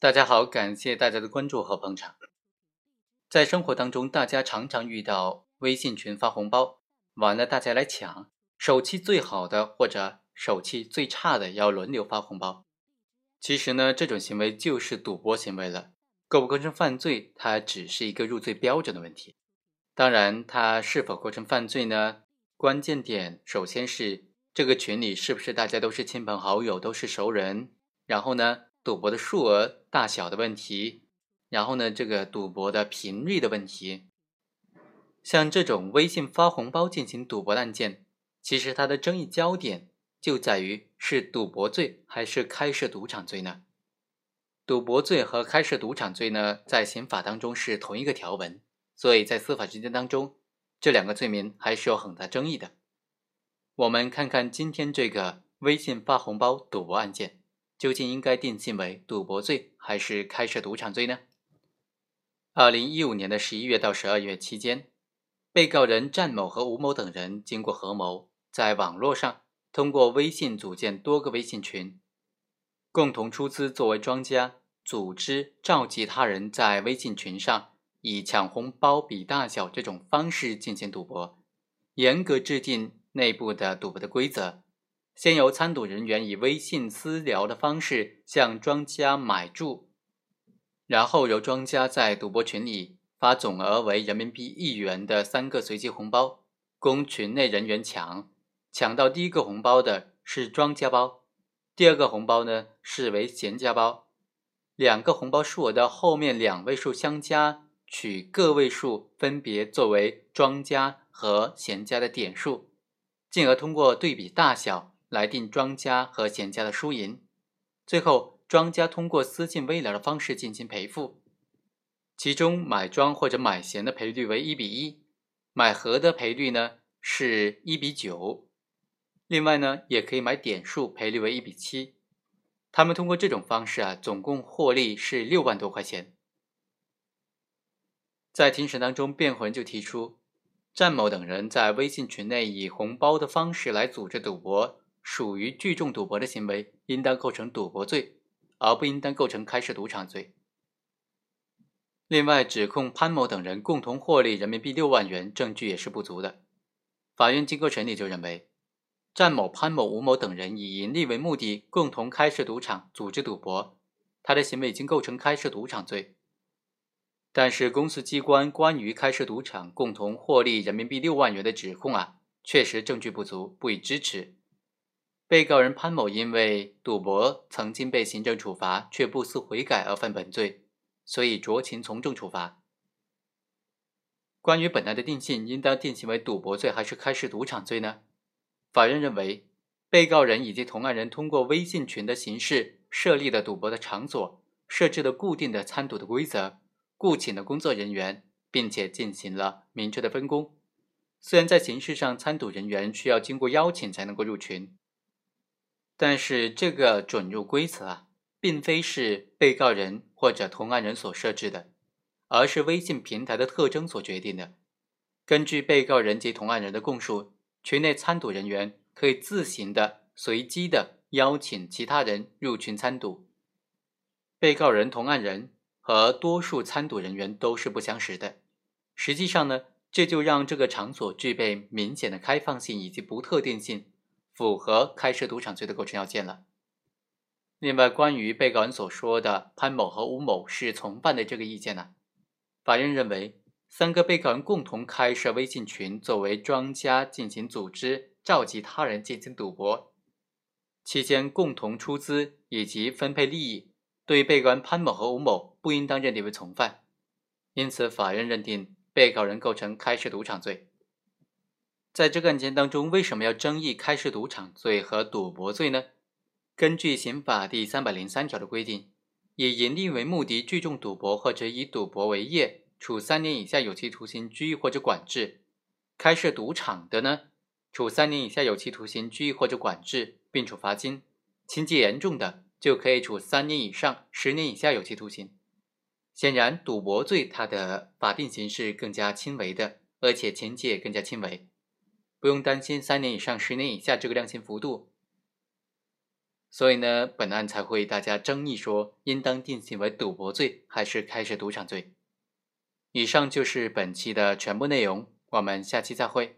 大家好，感谢大家的关注和捧场。在生活当中，大家常常遇到微信群发红包，完了大家来抢，手气最好的或者手气最差的要轮流发红包。其实呢，这种行为就是赌博行为了，构不构成犯罪，它只是一个入罪标准的问题。当然，它是否构成犯罪呢？关键点首先是这个群里是不是大家都是亲朋好友，都是熟人，然后呢？赌博的数额大小的问题，然后呢，这个赌博的频率的问题，像这种微信发红包进行赌博的案件，其实它的争议焦点就在于是赌博罪还是开设赌场罪呢？赌博罪和开设赌场罪呢，在刑法当中是同一个条文，所以在司法实践当中，这两个罪名还是有很大争议的。我们看看今天这个微信发红包赌博案件。究竟应该定性为赌博罪还是开设赌场罪呢？二零一五年的十一月到十二月期间，被告人战某和吴某等人经过合谋，在网络上通过微信组建多个微信群，共同出资作为庄家，组织召集他人在微信群上以抢红包比大小这种方式进行赌博，严格制定内部的赌博的规则。先由参赌人员以微信私聊的方式向庄家买注，然后由庄家在赌博群里发总额为人民币一元的三个随机红包，供群内人员抢。抢到第一个红包的是庄家包，第二个红包呢视为闲家包。两个红包数额的后面两位数相加，取个位数分别作为庄家和闲家的点数，进而通过对比大小。来定庄家和闲家的输赢，最后庄家通过私信微聊的方式进行赔付，其中买庄或者买闲的赔率为一比一，买和的赔率呢是一比九，另外呢也可以买点数，赔率为一比七。他们通过这种方式啊，总共获利是六万多块钱。在庭审当中，辩护人就提出，战某等人在微信群内以红包的方式来组织赌博。属于聚众赌博的行为，应当构成赌博罪，而不应当构成开设赌场罪。另外，指控潘某等人共同获利人民币六万元，证据也是不足的。法院经过审理就认为，战某、潘某、吴某等人以盈利为目的，共同开设赌场，组织赌博，他的行为已经构成开设赌场罪。但是，公诉机关关于开设赌场共同获利人民币六万元的指控啊，确实证据不足，不予支持。被告人潘某因为赌博曾经被行政处罚，却不思悔改而犯本罪，所以酌情从重处罚。关于本案的定性，应当定性为赌博罪还是开设赌场罪呢？法院认为，被告人以及同案人通过微信群的形式设立了赌博的场所，设置了固定的参赌的规则，雇请了工作人员，并且进行了明确的分工。虽然在形式上，参赌人员需要经过邀请才能够入群。但是这个准入规则啊，并非是被告人或者同案人所设置的，而是微信平台的特征所决定的。根据被告人及同案人的供述，群内参赌人员可以自行的、随机的邀请其他人入群参赌。被告人、同案人和多数参赌人员都是不相识的。实际上呢，这就让这个场所具备明显的开放性以及不特定性。符合开设赌场罪的构成要件了。另外，关于被告人所说的潘某和吴某是从犯的这个意见呢，法院认为，三个被告人共同开设微信群，作为庄家进行组织，召集他人进行赌博，期间共同出资以及分配利益，对被告人潘某和吴某不应当认定为从犯，因此，法院认定被告人构成开设赌场罪。在这个案件当中，为什么要争议开设赌场罪和赌博罪呢？根据刑法第三百零三条的规定，以盈利为目的聚众赌博或者以赌博为业，处三年以下有期徒刑、拘役或者管制；开设赌场的呢，处三年以下有期徒刑、拘役或者管制，并处罚金；情节严重的，就可以处三年以上十年以下有期徒刑。显然，赌博罪它的法定刑是更加轻微的，而且情节也更加轻微。不用担心三年以上十年以下这个量刑幅度。所以呢，本案才会大家争议说应当定性为赌博罪还是开设赌场罪。以上就是本期的全部内容，我们下期再会。